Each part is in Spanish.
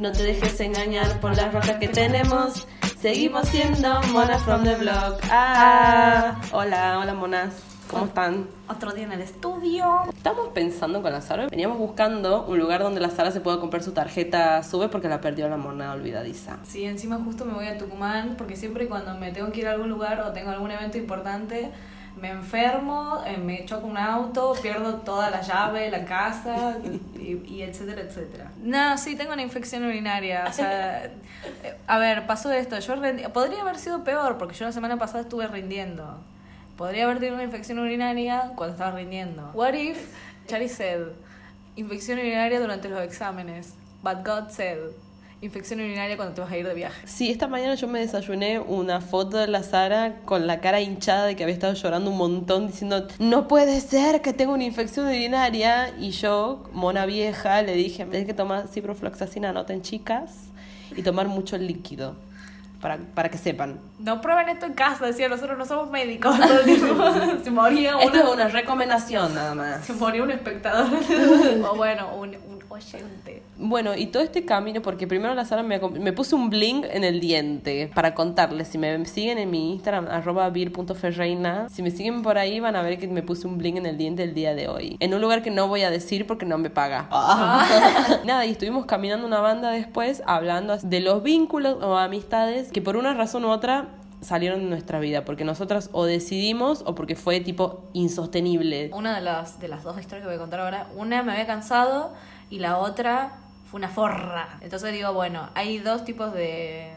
No te dejes engañar por las rocas que tenemos. Seguimos siendo monas from the block. Ah, hola, hola monas. ¿Cómo están? Otro día en el estudio. Estamos pensando con la Sara. Veníamos buscando un lugar donde la Sara se pueda comprar su tarjeta sube porque la perdió la mona olvidadiza. Sí, encima justo me voy a Tucumán porque siempre cuando me tengo que ir a algún lugar o tengo algún evento importante, me enfermo, eh, me choco un auto, pierdo toda la llave, la casa y, y etcétera, etcétera. No, sí, tengo una infección urinaria. O sea, eh, a ver, pasó esto. Yo podría haber sido peor porque yo la semana pasada estuve rindiendo. Podría haber tenido una infección urinaria cuando estaba rindiendo. What if Chari said infección urinaria durante los exámenes, but God said infección urinaria cuando te vas a ir de viaje. Sí, esta mañana yo me desayuné una foto de la Sara con la cara hinchada de que había estado llorando un montón diciendo no puede ser que tenga una infección urinaria y yo, mona vieja, le dije tienes que tomar ciprofloxacina, anoten chicas y tomar mucho líquido para, para que sepan. No prueben esto en casa, decía, nosotros no somos médicos. Tiempo se moría Esto es una, una recomendación nada más. se moría un espectador. o bueno, un, un oyente. Bueno, y todo este camino, porque primero la Sara me, me puse un bling en el diente para contarles. Si me siguen en mi Instagram, arroba vir.ferreina, si me siguen por ahí van a ver que me puse un bling en el diente el día de hoy. En un lugar que no voy a decir porque no me paga. Nada, y estuvimos caminando una banda después hablando de los vínculos o amistades que por una razón u otra salieron de nuestra vida, porque nosotras o decidimos o porque fue tipo insostenible. Una de las, de las dos historias que voy a contar ahora, una me había cansado y la otra fue una forra. Entonces digo, bueno, hay dos tipos de,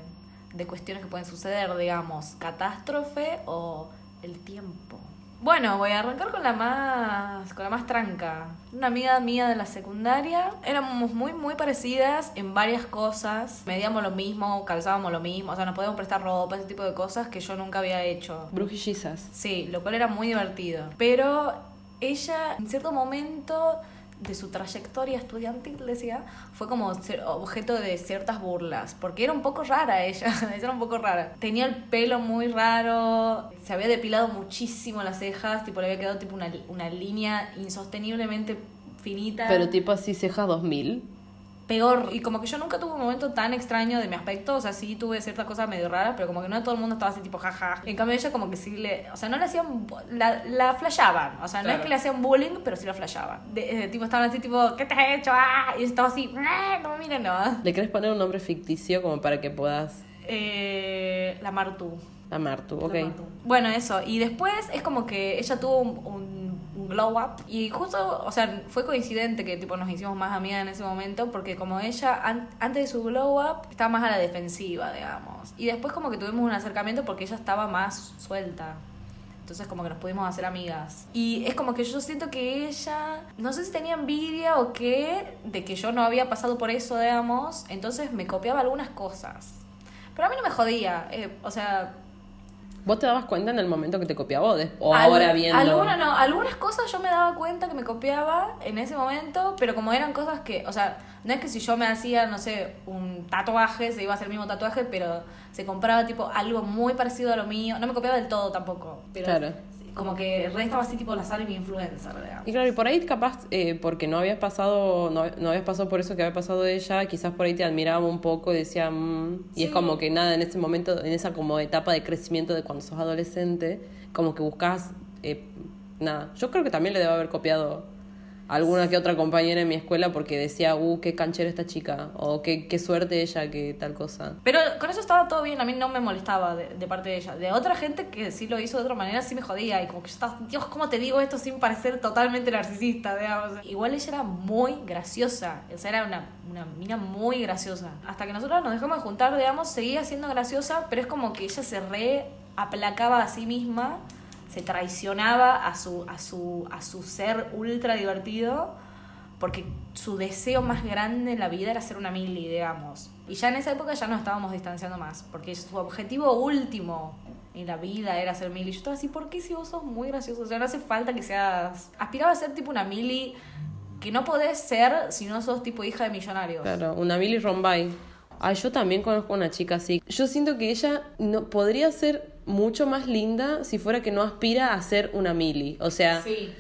de cuestiones que pueden suceder, digamos, catástrofe o el tiempo. Bueno, voy a arrancar con la más con la más tranca. Una amiga mía de la secundaria, éramos muy muy parecidas en varias cosas. Medíamos lo mismo, calzábamos lo mismo, o sea, nos podíamos prestar ropa, ese tipo de cosas que yo nunca había hecho. Brujillizas. Sí, lo cual era muy divertido. Pero ella, en cierto momento de su trayectoria estudiantil, decía, fue como objeto de ciertas burlas, porque era un poco rara ella, ella era un poco rara. Tenía el pelo muy raro, se había depilado muchísimo las cejas, tipo le había quedado tipo una, una línea insosteniblemente finita Pero tipo así ceja 2000. Peor. Y como que yo nunca tuve un momento tan extraño de mi aspecto, o sea, sí tuve ciertas cosas medio raras, pero como que no todo el mundo estaba así tipo jaja. En cambio ella como que sí le, o sea, no le hacían, la, la flashaban, o sea, no es que le hacían bullying, pero sí la flashaban. De, eh, tipo estaban así tipo, ¿qué te has hecho? Ah, y estaba así, "Ah, no miren, no. ¿Le querés poner un nombre ficticio como para que puedas Eh, la Martu. amar tú? Ok. La Martu. Bueno, eso. Y después es como que ella tuvo un- un glow up. Y justo, o sea, fue coincidente que tipo nos hicimos más amigas en ese momento. Porque como ella, an- antes de su glow up, estaba más a la defensiva, digamos. Y después como que tuvimos un acercamiento porque ella estaba más suelta. Entonces como que nos pudimos hacer amigas. Y es como que yo siento que ella, no sé si tenía envidia o qué, de que yo no había pasado por eso, digamos. Entonces me copiaba algunas cosas. Pero a mí no me jodía. eh, o sea, ¿Vos te dabas cuenta en el momento que te copiaba o, o Al- ahora viendo? Alguna no, algunas cosas yo me daba cuenta que me copiaba en ese momento, pero como eran cosas que, o sea, no es que si yo me hacía, no sé, un tatuaje, se iba a hacer el mismo tatuaje, pero se compraba tipo algo muy parecido a lo mío. No me copiaba del todo tampoco, pero Claro. Como que re estaba así tipo la sal y mi influencer, digamos. Y claro, y por ahí capaz, eh, porque no habías pasado, no, no habías pasado por eso que había pasado ella, quizás por ahí te admiraba un poco y decía, mm, y es como que nada, en ese momento, en esa como etapa de crecimiento de cuando sos adolescente, como que buscas, eh, nada, yo creo que también le debo haber copiado alguna que otra compañera en mi escuela porque decía, uh, qué canchera esta chica, o qué, qué suerte ella, que tal cosa. Pero con eso estaba todo bien, a mí no me molestaba de, de parte de ella. De otra gente que sí lo hizo de otra manera, sí me jodía. Y como que yo estaba, Dios, ¿cómo te digo esto sin parecer totalmente narcisista? Digamos? Igual ella era muy graciosa, o sea, era una, una mina muy graciosa. Hasta que nosotros nos dejamos de juntar, digamos, seguía siendo graciosa, pero es como que ella se re aplacaba a sí misma, se traicionaba a su, a su, a su ser ultra divertido porque su deseo más grande en la vida era ser una mili, digamos. Y ya en esa época ya nos estábamos distanciando más, porque su objetivo último en la vida era ser mili. Yo estaba así, ¿por qué si vos sos muy gracioso? O sea, no hace falta que seas... Aspiraba a ser tipo una mili que no podés ser si no sos tipo hija de millonarios. Claro, una Billy Rombay. Ay, yo también conozco una chica así. Yo siento que ella no podría ser mucho más linda si fuera que no aspira a ser una Millie. O sea, Sí.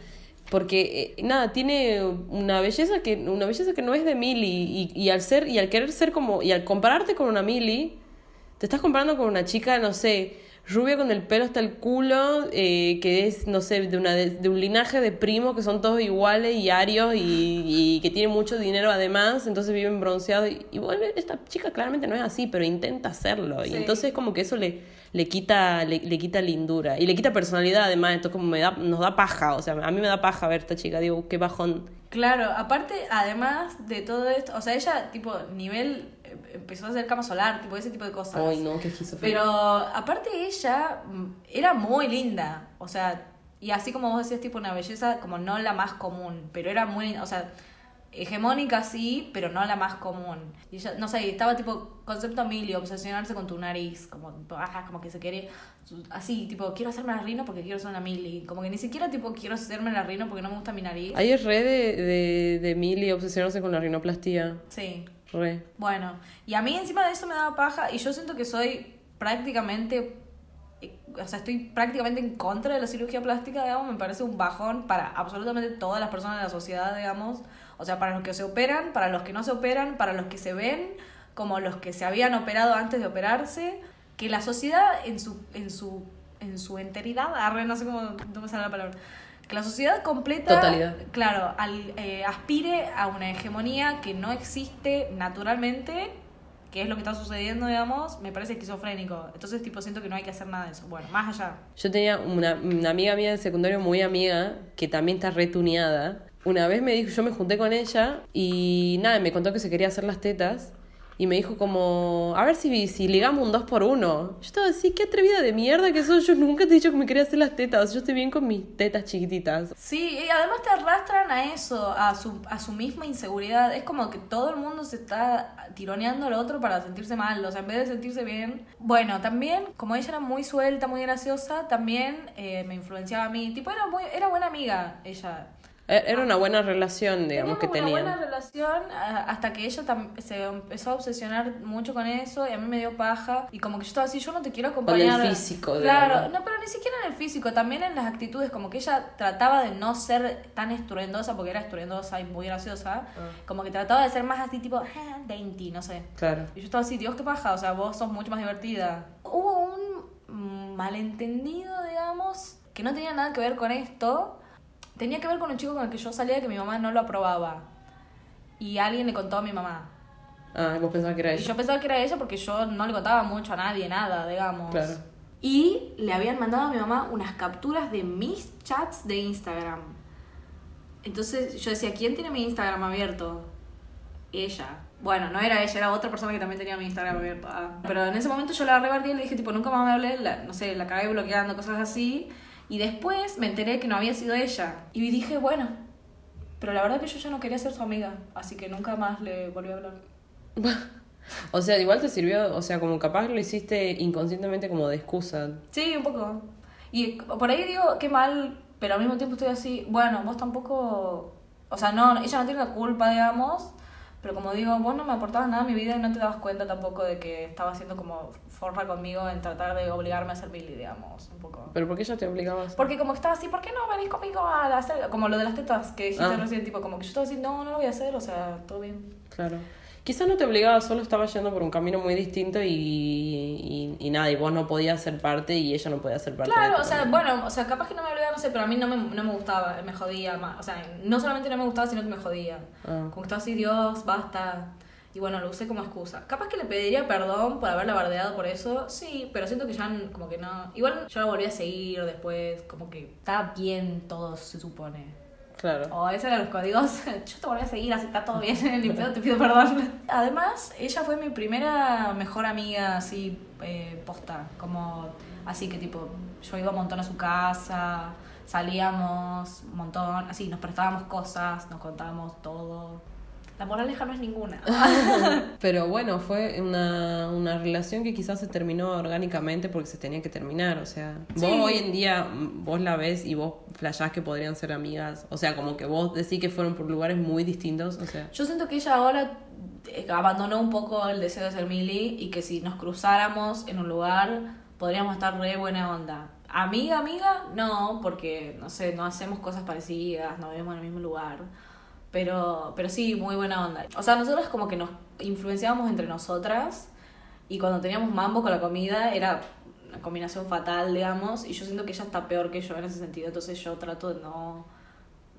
Porque, eh, nada, tiene una belleza que, una belleza que no es de Millie. Y, y al ser, y al querer ser como, y al compararte con una Millie, te estás comparando con una chica, no sé, rubia con el pelo hasta el culo, eh, que es, no sé, de, una, de, un linaje de primos que son todos iguales y arios y, y que tienen mucho dinero además, entonces viven bronceados. Y, y bueno, esta chica claramente no es así, pero intenta hacerlo. Y entonces como que eso le, le quita le, le quita lindura y le quita personalidad además esto como me da nos da paja o sea a mí me da paja ver esta chica digo qué bajón Claro, aparte, además de todo esto, o sea, ella, tipo, nivel, empezó a hacer cama solar, tipo, ese tipo de cosas. ay no qué esquizofrenia Pero aparte ella mm, era muy linda, o sea, y así como vos decías, tipo una belleza como no la más común, pero era muy, o sea, hegemónica sí, pero no la más común. Y ella, no sé, estaba tipo concepto Milly, obsesionarse con tu nariz, como, ah, como que se quería, así, tipo, quiero hacerme la rino porque quiero ser una Milly, como que ni siquiera tipo quiero hacerme la rino porque no me gusta mi nariz. ahí es re de, de, de Milly obsesionarse con la rinoplastia Sí. Re. Bueno, y a mí encima de eso me daba paja y yo siento que soy prácticamente, o sea, estoy prácticamente en contra de la cirugía plástica, digamos, me parece un bajón para absolutamente todas las personas de la sociedad, digamos, o sea, para los que se operan, para los que no se operan, para los que se ven, como los que se habían operado antes de operarse, que la sociedad en su, en su, en su enteridad, arre, no sé cómo, no me sale la palabra, que la sociedad completa, Totalidad. claro, al, eh, aspire a una hegemonía que no existe naturalmente, que es lo que está sucediendo, digamos, me parece esquizofrénico. Entonces, tipo, siento que no hay que hacer nada de eso. Bueno, más allá. Yo tenía una, una amiga mía de secundario muy amiga que también está retuneada. Una vez me dijo, yo me junté con ella y nada, me contó que se quería hacer las tetas y me dijo como, a ver si, si ligamos un dos por uno. Yo estaba así, qué atrevida de mierda que soy, yo nunca te he dicho que me quería hacer las tetas, yo estoy bien con mis tetas chiquititas. Sí, y además te arrastran a eso, a su, a su misma inseguridad. Es como que todo el mundo se está tironeando al otro para sentirse mal, o sea, en vez de sentirse bien. Bueno, también, como ella era muy suelta, muy graciosa, también eh, me influenciaba a mí. Tipo, era, muy, era buena amiga ella. E- Era una buena relación, digamos, que Teníamos una tenían. buena relación a- hasta que ella se empezó a obsesionar mucho con eso y a mí me dio paja y como que yo estaba así, yo no te quiero el acompañar. físico, Claro, digamos. no, pero ni siquiera en el físico, también en las actitudes, como que ella trataba de no ser tan estruendosa porque era estruendosa y muy graciosa, Ah. como que trataba de ser más así tipo, "Ah, dainty, no sé. Claro. Y yo estaba así, Dios, qué paja, o sea, vos sos mucho más divertida. Hubo un malentendido, digamos, que no tenía nada que ver con esto. Tenía que ver con un chico con el que yo salía que mi mamá no lo aprobaba. Y alguien le contó a mi mamá. Ah, vos pensabas que era Y ella. yo pensaba que era ella porque yo no le contaba mucho a nadie, nada, digamos. Claro. Y le habían mandado a mi mamá unas capturas de mis chats de Instagram. Entonces yo decía, ¿quién tiene mi Instagram abierto? Ella. Bueno, no era ella, era otra persona que también tenía mi Instagram abierto. Ah. Pero en ese momento yo la rebardí y le dije, tipo, nunca más me hablé, la- no sé, la cagué bloqueando, cosas así. Y después me enteré que no había sido ella. Y dije, bueno, pero la verdad que yo ya no quería ser su amiga, así que nunca más le volví a hablar. O sea, igual te sirvió, o sea, como capaz lo hiciste inconscientemente como de excusa. Sí, un poco. Y por ahí digo, qué mal, pero al mismo tiempo estoy así, bueno, vos tampoco, o sea, no, ella no tiene la culpa, digamos, pero como digo, vos no me aportabas nada a mi vida y no te dabas cuenta tampoco de que estaba haciendo como forra conmigo en tratar de obligarme a ser Billy, digamos, un poco. ¿Pero por qué ella te obligaba? Porque como estaba así, ¿por qué no venís conmigo a hacer, como lo de las tetas que dijiste Ah. recién, tipo, como que yo estaba así, no, no lo voy a hacer, o sea, todo bien. Claro. Quizás no te obligaba, solo estaba yendo por un camino muy distinto y, y, y nada, y vos no podías ser parte y ella no podía ser parte Claro, o sea, bueno, o sea, capaz que no me obligaba, no sé, pero a mí no me, no me gustaba, me jodía más. O sea, no solamente no me gustaba, sino que me jodía. Ah. Como que estaba así, Dios, basta. Y bueno, lo usé como excusa. Capaz que le pediría perdón por haberla bardeado por eso, sí, pero siento que ya como que no. Igual yo la volví a seguir después, como que está bien todo, se supone. Claro. O esos eran los códigos. Yo te volví a seguir, así está todo bien, ni pedo, te pido perdón. Además, ella fue mi primera mejor amiga, así, eh, posta. Como, así que tipo, yo iba un montón a su casa, salíamos un montón, así, nos prestábamos cosas, nos contábamos todo. La moraleja no es ninguna. Pero bueno, fue una, una relación que quizás se terminó orgánicamente porque se tenía que terminar. O sea, vos hoy en día, mm, vos la ves y vos flashás que podrían ser amigas. O sea, como que vos decís que fueron por lugares muy distintos. O sea, Yo siento que ella ahora eh, abandonó un poco el deseo de ser Milly y que si nos cruzáramos en un lugar podríamos estar re buena onda. Amiga, amiga, no, porque, no sé, no hacemos cosas parecidas, no vivimos en el mismo lugar. Pero, pero sí, muy buena onda. O sea, nosotros como que nos influenciábamos entre nosotras y cuando teníamos mambo con la comida era una combinación fatal, digamos, y yo siento que ella está peor que yo en ese sentido, entonces yo trato de no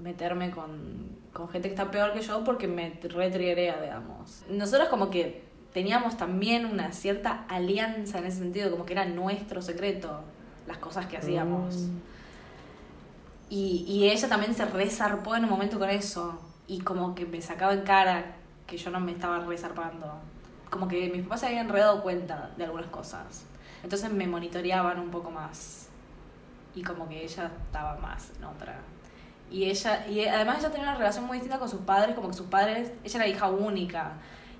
meterme con, con gente que está peor que yo porque me retrierea, digamos. Nosotros como que teníamos también una cierta alianza en ese sentido, como que era nuestro secreto las cosas que hacíamos. Mm. Y, y ella también se resarpó en un momento con eso. Y como que me sacaba en cara que yo no me estaba resarpando. Como que mis papás se habían re dado cuenta de algunas cosas. Entonces me monitoreaban un poco más. Y como que ella estaba más en otra. Y ella, y además ella tenía una relación muy distinta con sus padres, como que sus padres, ella era hija única.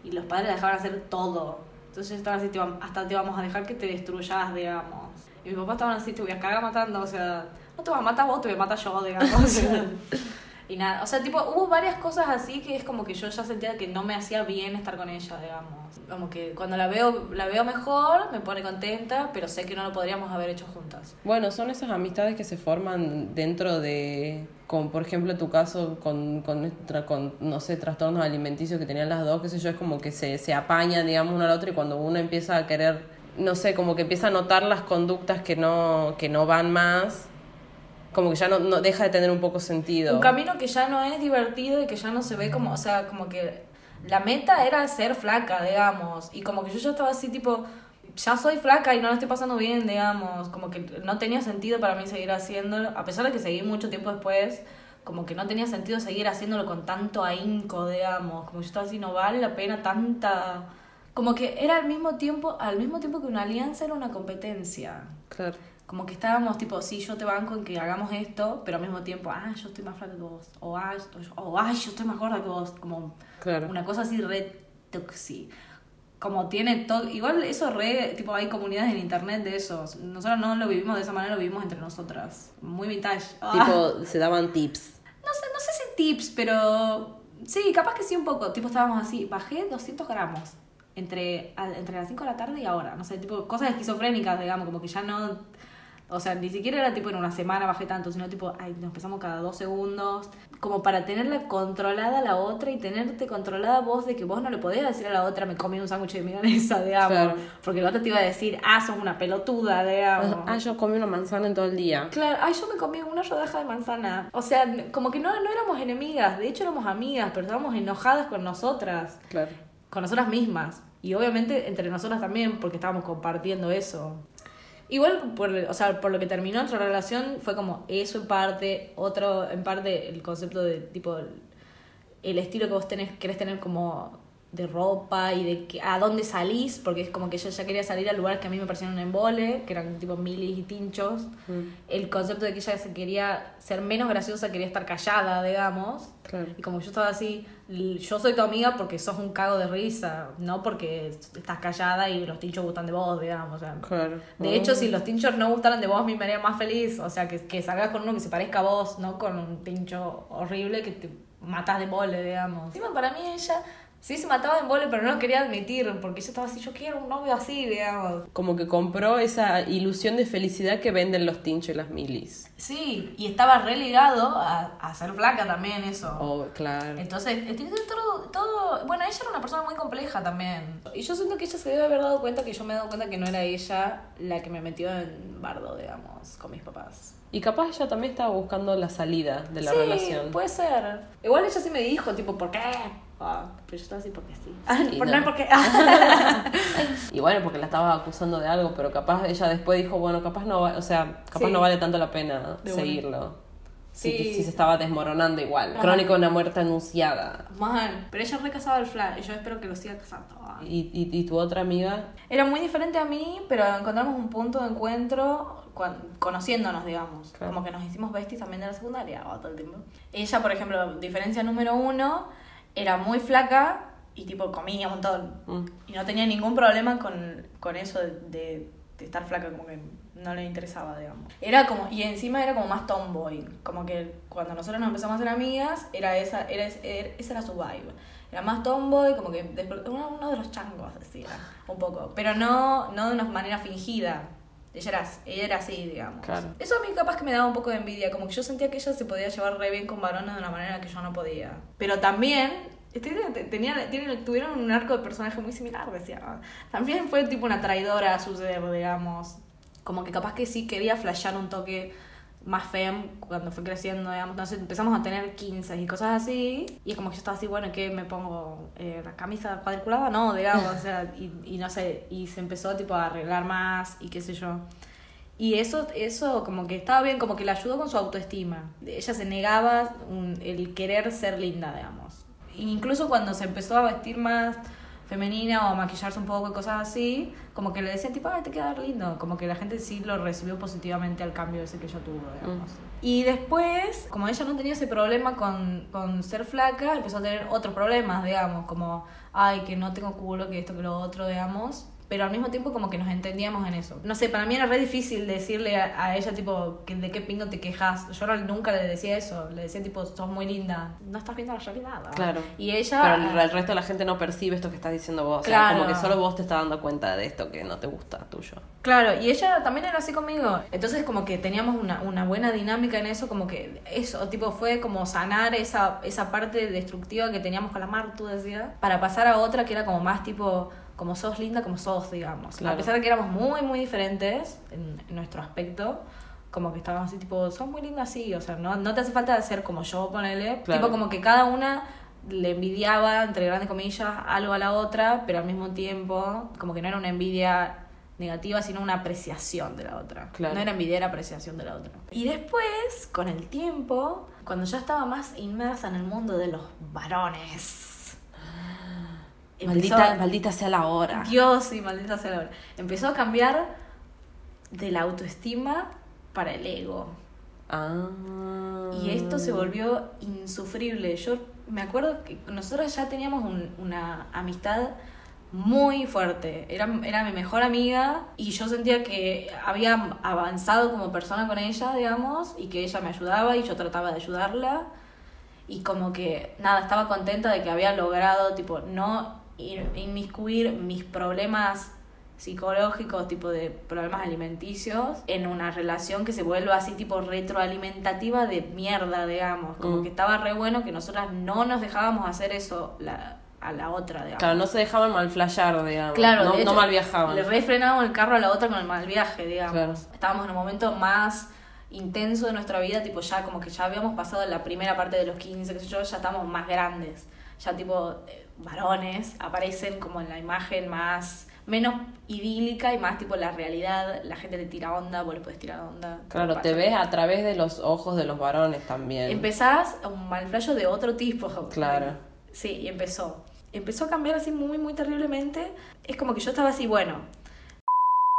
Y los padres la dejaban hacer todo. Entonces estaban así, te hasta te vamos a dejar que te destruyas, digamos. Y mis papás estaban así, te voy a cagar matando, o sea, no te vas a matar vos, te voy a matar yo, digamos. y nada, o sea, tipo, hubo varias cosas así que es como que yo ya sentía que no me hacía bien estar con ella, digamos. Como que cuando la veo, la veo mejor, me pone contenta, pero sé que no lo podríamos haber hecho juntas. Bueno, son esas amistades que se forman dentro de, como por ejemplo tu caso con, con, con, no sé, trastornos alimenticios que tenían las dos, qué sé yo, es como que se, se apañan, digamos, uno al otro y cuando uno empieza a querer, no sé, como que empieza a notar las conductas que no, que no van más, como que ya no, no deja de tener un poco sentido. Un camino que ya no es divertido y que ya no se ve como, o sea, como que la meta era ser flaca, digamos, y como que yo ya estaba así tipo, ya soy flaca y no la estoy pasando bien, digamos, como que no tenía sentido para mí seguir haciéndolo, a pesar de que seguí mucho tiempo después, como que no tenía sentido seguir haciéndolo con tanto ahínco, digamos, como yo estaba así, no vale la pena tanta... Como que era al mismo tiempo, al mismo tiempo que una alianza era una competencia Claro. Como que estábamos tipo, sí, yo te banco en que hagamos esto, pero al mismo tiempo, ah, yo estoy más flaca que vos, o ah, yo- o, ay, yo estoy más gorda que vos, como Claro. una cosa así re toxi. Como tiene todo, igual eso re, tipo, hay comunidades en internet de eso. Nosotros no lo vivimos de esa manera, lo vivimos entre nosotras. Muy vintage. Ah. Tipo, se daban tips. No sé, no sé si tips, pero sí, capaz que sí un poco. Tipo, estábamos así, bajé 200 gramos entre, entre las 5 de la tarde y ahora. No sé, tipo, cosas esquizofrénicas, digamos, como que ya no... O sea, ni siquiera era tipo en una semana bajé tanto, sino tipo, ay, nos empezamos cada dos segundos. Como para tenerla controlada la otra y tenerte controlada vos de que vos no le podías decir a la otra, me comí un sándwich de milanesa, digamos. Claro. Porque la otra te iba a decir, ah, sos una pelotuda, digamos. Ah, yo comí una manzana en todo el día. Claro, ay, yo me comí una rodaja de manzana. O sea, como que no, no éramos enemigas, de hecho éramos amigas, pero estábamos enojadas con nosotras, Claro. con nosotras mismas. Y obviamente entre nosotras también, porque estábamos compartiendo eso. Igual, por, o sea, por lo que terminó nuestra relación, fue como eso en parte, otro en parte el concepto de tipo el estilo que vos tenés, querés tener como de ropa y de que, a dónde salís, porque es como que ella ya quería salir a lugares que a mí me parecían un embole, que eran tipo milis y tinchos. Mm, El concepto de que ella se quería ser menos graciosa, quería estar callada, digamos. Claro. Y como yo estaba así, yo soy tu amiga porque sos un cago de risa, no porque estás callada y los tinchos gustan de vos, digamos. O sea, Claro. de hecho, si los tinchos no gustaran de vos, a mí me haría más feliz. O sea, que, que salgas con uno que se parezca a vos, no con un tincho horrible que te matas de mole, digamos. Encima, para mí ella sí se mataba de mole, pero no lo quería admitir, porque ella estaba así, yo quiero un novio así, digamos. Como que compró esa ilusión de felicidad que venden los tinchos y las milis. Sí, y estaba relegado a, a ser flaca también eso. Oh, claro. Entonces, este, todo, todo, bueno, ella era una persona muy compleja también. Y yo siento que ella se debe haber dado cuenta que yo me he dado cuenta que no era ella la que me metió en bardo, digamos, con mis papás. Y capaz ella también estaba buscando la salida de la sí, relación. puede ser. Igual ella sí me dijo, tipo, ¿por qué? Ah, pero yo estaba así porque sí. Ah, Y por, no. no, porque... Y bueno, porque la estaba acusando de algo, pero capaz ella después dijo, bueno, capaz no, va- o sea, capaz Sí. no vale tanto la pena De seguirlo. Si, Sí. si se estaba desmoronando igual. Ajá. Crónico de una muerte anunciada. Mal. Pero ella recasaba el flash y yo espero que lo siga casando. Ah. ¿Y, y, y tu otra amiga? Era muy diferente a mí, pero encontramos un punto de encuentro conociéndonos, digamos. Claro. Como que nos hicimos besties también de la secundaria todo el tiempo. Ella, por ejemplo, diferencia número uno, era muy flaca y tipo comía un montón. Mm. Y no tenía ningún problema con, con eso de, de- de estar flaca, como que no le interesaba, digamos. Era como, y encima era como más tomboy. Como que cuando nosotros nos empezamos a ser amigas, era esa, era, era- esa era su vibe. Era más tomboy, como que uno, uno de los changos, así era, un poco. Pero no, no de una manera fingida. Ella era, ella era así, digamos. Claro. Eso a mí capaz que me daba un poco de envidia, como que yo sentía que ella se podía llevar re bien con varones de una manera que yo no podía. Pero también este, tenía, tienen- tuvieron un arco de personaje muy similar, decía. También fue tipo una traidora a su ser, digamos. Como que capaz que sí quería flashear un toque más fem cuando fue creciendo, digamos. Entonces empezamos a tener 15 y cosas así. Y es como que yo estaba así, bueno, ¿qué me pongo? Eh, ¿La camisa cuadriculada? No, digamos. O sea, y, y no sé. Y se empezó tipo a arreglar más y qué sé yo. Y eso, eso como que estaba bien, como que le ayudó con su autoestima. Ella se negaba un- el querer ser linda, digamos. Incluso cuando se empezó a vestir más femenina o maquillarse un poco y cosas así, como que le decían tipo, ay, te queda lindo. Como que la gente sí lo recibió positivamente al cambio ese que ella tuvo, digamos. Y después, como ella no tenía ese problema con, con ser flaca, empezó a tener otros problemas, digamos, como, ay, que no tengo culo, que esto, que lo otro, digamos. Pero al mismo tiempo como que nos entendíamos en eso. No sé, para mí era re difícil decirle a, a ella tipo, que ¿de qué pingo te quejas? Yo no- nunca le decía eso. Le decía tipo, sos muy linda. No estás viendo la realidad. ¿verdad? Claro. Y ella... Pero el, el resto de la gente no percibe esto que estás diciendo vos. O sea, Claro. como que solo vos te estás dando cuenta de esto que no te gusta tuyo. Claro, y ella también era así conmigo. Entonces como que teníamos una, una buena dinámica en eso, como que eso, tipo, fue como sanar esa, esa parte destructiva que teníamos con la Mar, tú decías, para pasar a otra que era como más tipo, como sos linda, como sos, digamos. Claro. A pesar de que éramos muy, muy diferentes en, en nuestro aspecto, como que estábamos así, tipo, sos muy linda así, o sea, no, no te hace falta ser como yo, ponele. Claro. Tipo, como que cada una le envidiaba, entre grandes comillas, algo a la otra, pero al mismo tiempo, como que no era una envidia negativa, sino una apreciación de la otra. Claro. No era envidia, era apreciación de la otra. Y después, con el tiempo, cuando ya estaba más inmersa en el mundo de los varones, empezó- Maldita, maldita sea la hora. Dios y maldita sea la hora. Empezó a cambiar de la autoestima para el ego. Ah. Y esto se volvió insufrible. Yo me acuerdo que nosotros ya teníamos un- una amistad muy fuerte. Era, era mi mejor amiga y yo sentía que había avanzado como persona con ella, digamos, y que ella me ayudaba y yo trataba de ayudarla. Y como que, nada, estaba contenta de que había logrado, tipo, no inmiscuir mis problemas psicológicos, tipo de problemas alimenticios, en una relación que se vuelva así, tipo retroalimentativa de mierda, digamos. Como Mm. que estaba re bueno que nosotras no nos dejábamos hacer eso la- a la otra, digamos. Claro, no se dejaban mal flashear, digamos. Claro, no, de no hecho, mal viajaban. Le refrenábamos el carro a la otra con el mal viaje, digamos. Claro. Estábamos en un momento más intenso de nuestra vida, tipo ya como que ya habíamos pasado la primera parte de los 15, qué sé yo, ya estamos más grandes. Ya tipo eh, varones aparecen como en la imagen más menos idílica y más tipo la realidad, la gente te tira onda, vos le puedes tirar onda. Claro, te ves a través de los ojos de los varones también. Empezás a un mal flayo de otro tipo. Claro. Sí, y empezó. Empezó a cambiar así muy, muy terriblemente. Es como que yo estaba así, bueno.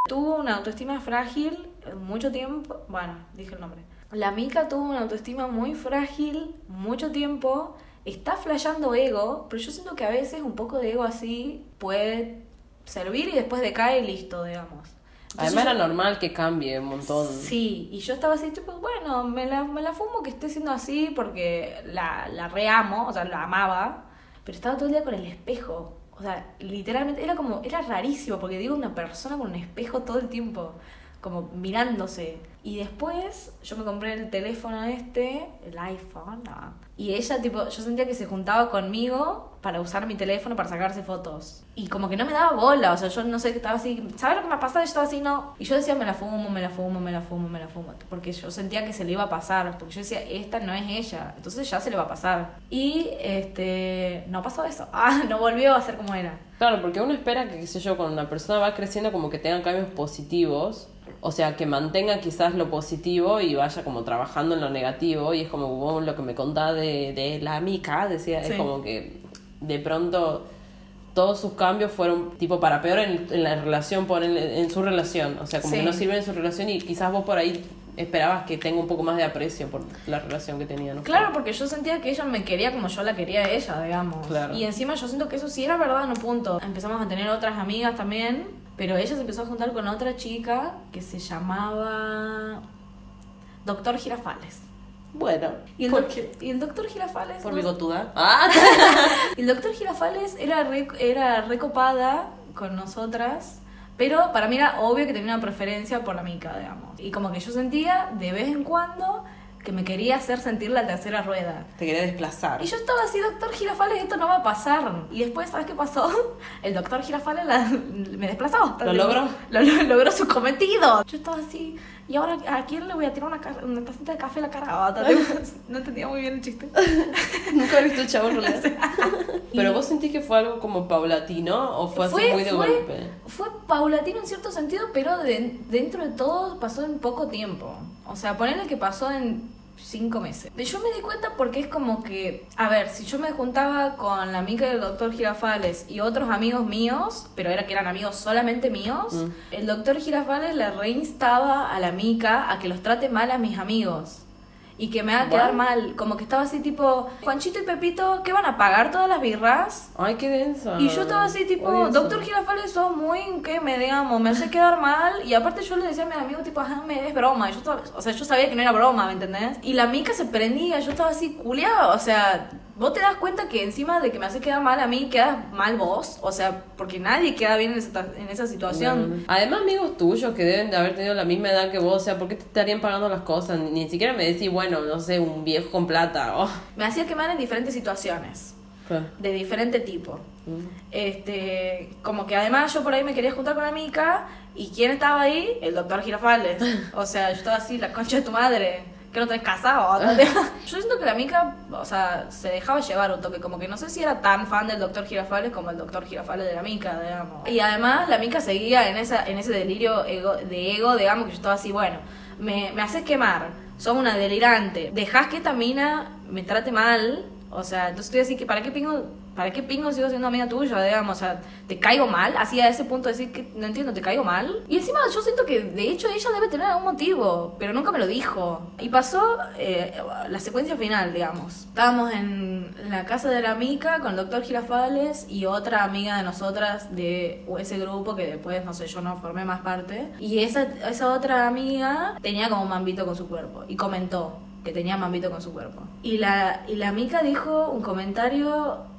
Tuvo una autoestima frágil mucho tiempo. Bueno, dije el nombre. La Mica tuvo una autoestima muy frágil mucho tiempo. Está flasheando ego, pero yo siento que a veces un poco de ego así puede servir y después decae y listo, digamos. Entonces Además yo- era normal que cambie un montón. Sí, y yo estaba así, tipo, bueno, me la, me la fumo que esté siendo así porque la, la reamo, o sea, la amaba, pero estaba todo el día con el espejo. O sea, literalmente era como, era rarísimo, porque digo, una persona con un espejo todo el tiempo, como mirándose. Y después yo me compré el teléfono este, el iPhone, no. y ella, tipo, yo sentía que se juntaba conmigo para usar mi teléfono para sacarse fotos. Y como que no me daba bola, o sea, yo no sé, estaba así, ¿sabes lo que me ha pasado? Yo estaba así, no. Y yo decía, me la fumo, me la fumo, me la fumo, me la fumo. Porque yo sentía que se le iba a pasar, porque yo decía, esta no es ella, entonces ya se le va a pasar. Y, este, no pasó eso. Ah, no volvió a ser como era. Claro, porque uno espera que, qué sé yo, cuando una persona va creciendo como que tenga cambios positivos, o sea, que mantenga quizás lo positivo y vaya como trabajando en lo negativo, y es como vos lo que me contaba de, de la mica, decía, Sí. es como que de pronto todos sus cambios fueron tipo para peor en, en la relación, por en, en su relación, o sea, como Sí. que no sirven en su relación y quizás vos por ahí esperabas que tenga un poco más de aprecio por la relación que tenían. ¿no? Claro, porque yo sentía que ella me quería como yo la quería a ella, digamos. Claro. Y encima yo siento que eso sí era verdad en un punto. Empezamos a tener otras amigas también, pero ella se empezó a juntar con otra chica que se llamaba Doctor Girafales. Bueno, Y el, ¿por qué? y el doctor Girafales... ¿Por no- bigotuda? Ah, Y el doctor Girafales era re, era recopada con nosotras, Pero para mí era obvio que tenía una preferencia por la mica, digamos. Y como que yo sentía de vez en cuando que me quería hacer sentir la tercera rueda. Te quería desplazar. Y yo estaba así, doctor Girafales, esto no va a pasar. Y después, ¿sabes qué pasó? El doctor Girafales la- me desplazó. ¿Lo logró? Lo, lo- logró su cometido. Yo estaba así, ¿y ahora a quién le voy a tirar una, una tacita de café a la cara? No entendía muy bien el chiste. Nunca he visto el chavo en realidad. Pero vos sentís que fue algo como paulatino o fue, así muy de fue, golpe. fue paulatino en cierto sentido, pero de- dentro de todo pasó en poco tiempo. O sea, ponerle que pasó en cinco meses. Yo me di cuenta porque es como que, a ver, si yo me juntaba con la amiga del doctor Girafales y otros amigos míos, pero era que eran amigos solamente míos, Mm. el doctor Girafales le reinstaba a la mica a que los trate mal a mis amigos. Y que me haga quedar What? mal. Como que estaba así tipo, Juanchito y Pepito, ¿qué van a pagar todas las birras? Ay, qué densa. Y yo estaba así, tipo, doctor Girafales, sos muy, que me digamos, me hace quedar mal. Y aparte yo le decía a mi amigo, tipo, ajá, me es broma. Y yo estaba- o sea, yo sabía que no era broma, ¿me entendés? Y la mica se prendía, yo estaba así, culiado. O sea, vos te das cuenta que encima de que me hace quedar mal a mí, quedas mal vos. O sea, porque nadie queda bien en esa, en esa situación. Además, amigos tuyos que deben de haber tenido la misma edad que vos, o sea, ¿por qué te estarían pagando las cosas? Ni, ni siquiera me decís, bueno, no sé, un viejo con plata. Oh. Me hacía quemar en diferentes situaciones. de diferente tipo. Mm. Este, como que además yo por ahí me quería juntar con la mica y ¿quién estaba ahí? El doctor Girafales. O sea, yo estaba así, la concha de tu madre. Que no tenés casado. yo siento que la mica, o sea, se dejaba llevar un toque, como que no sé si era tan fan del doctor Girafales como el doctor Girafales de la mica, digamos. Y además la mica seguía en esa en ese delirio ego, de ego, digamos, que yo estaba así, bueno, me, me haces quemar, sos una delirante, dejás que esta mina me trate mal, o sea, entonces estoy así que ¿para qué pingo, para qué pingo sigo siendo amiga tuya, digamos? O sea, ¿te caigo mal? Así a ese punto de decir que no entiendo, ¿te caigo mal? Y encima yo siento que de hecho ella debe tener algún motivo, pero nunca me lo dijo. Y pasó eh, la secuencia final, digamos. Estábamos en la casa de la mica con el doctor Girafales y otra amiga de nosotras de ese grupo que después, no sé, yo no formé más parte. Y esa, esa otra amiga tenía como un mambito con su cuerpo y comentó que tenía mambito con su cuerpo. Y la, y la mica dijo un comentario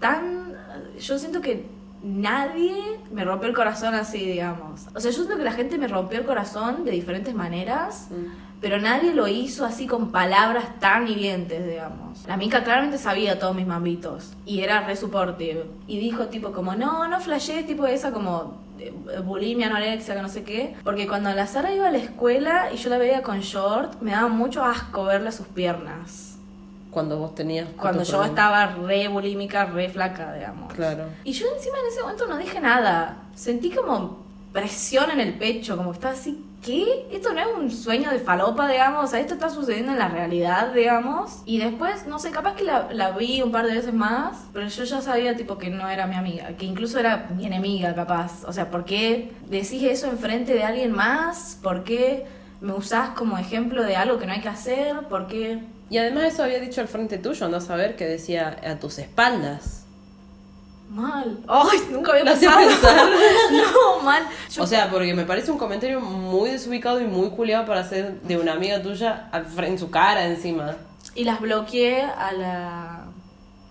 tan... Yo siento que nadie me rompió el corazón así, digamos. O sea, yo siento que la gente me rompió el corazón de diferentes maneras, Mm. pero nadie lo hizo así con palabras tan hirientes, digamos. La mica claramente sabía todos mis mambitos y era re supportive. Y dijo tipo como, no, no flashees, tipo esa como eh, bulimia, anorexia, que no sé qué. Porque cuando la Sara iba a la escuela y yo la veía con short, me daba mucho asco verle sus piernas. Cuando vos tenías. Cuando yo estaba re bulímica, re flaca, digamos. Claro. Y yo encima en ese momento no dije nada. Sentí como presión en el pecho, como que estaba así, ¿qué? Esto no es un sueño de falopa, digamos, o sea, esto está sucediendo en la realidad, digamos. Y después, no sé, capaz que la, la vi un par de veces más, pero yo ya sabía tipo que no era mi amiga, que incluso era mi enemiga, capaz. O sea, ¿por qué decís eso enfrente de alguien más? ¿Por qué me usás como ejemplo de algo que no hay que hacer? ¿Por qué? Y además eso había dicho al frente tuyo, andás a ver que decía a tus espaldas. Mal. Ay, nunca había pensar. no, mal. Yo O sea, porque me parece un comentario muy desubicado y muy culiado para hacer de una amiga tuya en su cara encima. Y las bloqueé a la...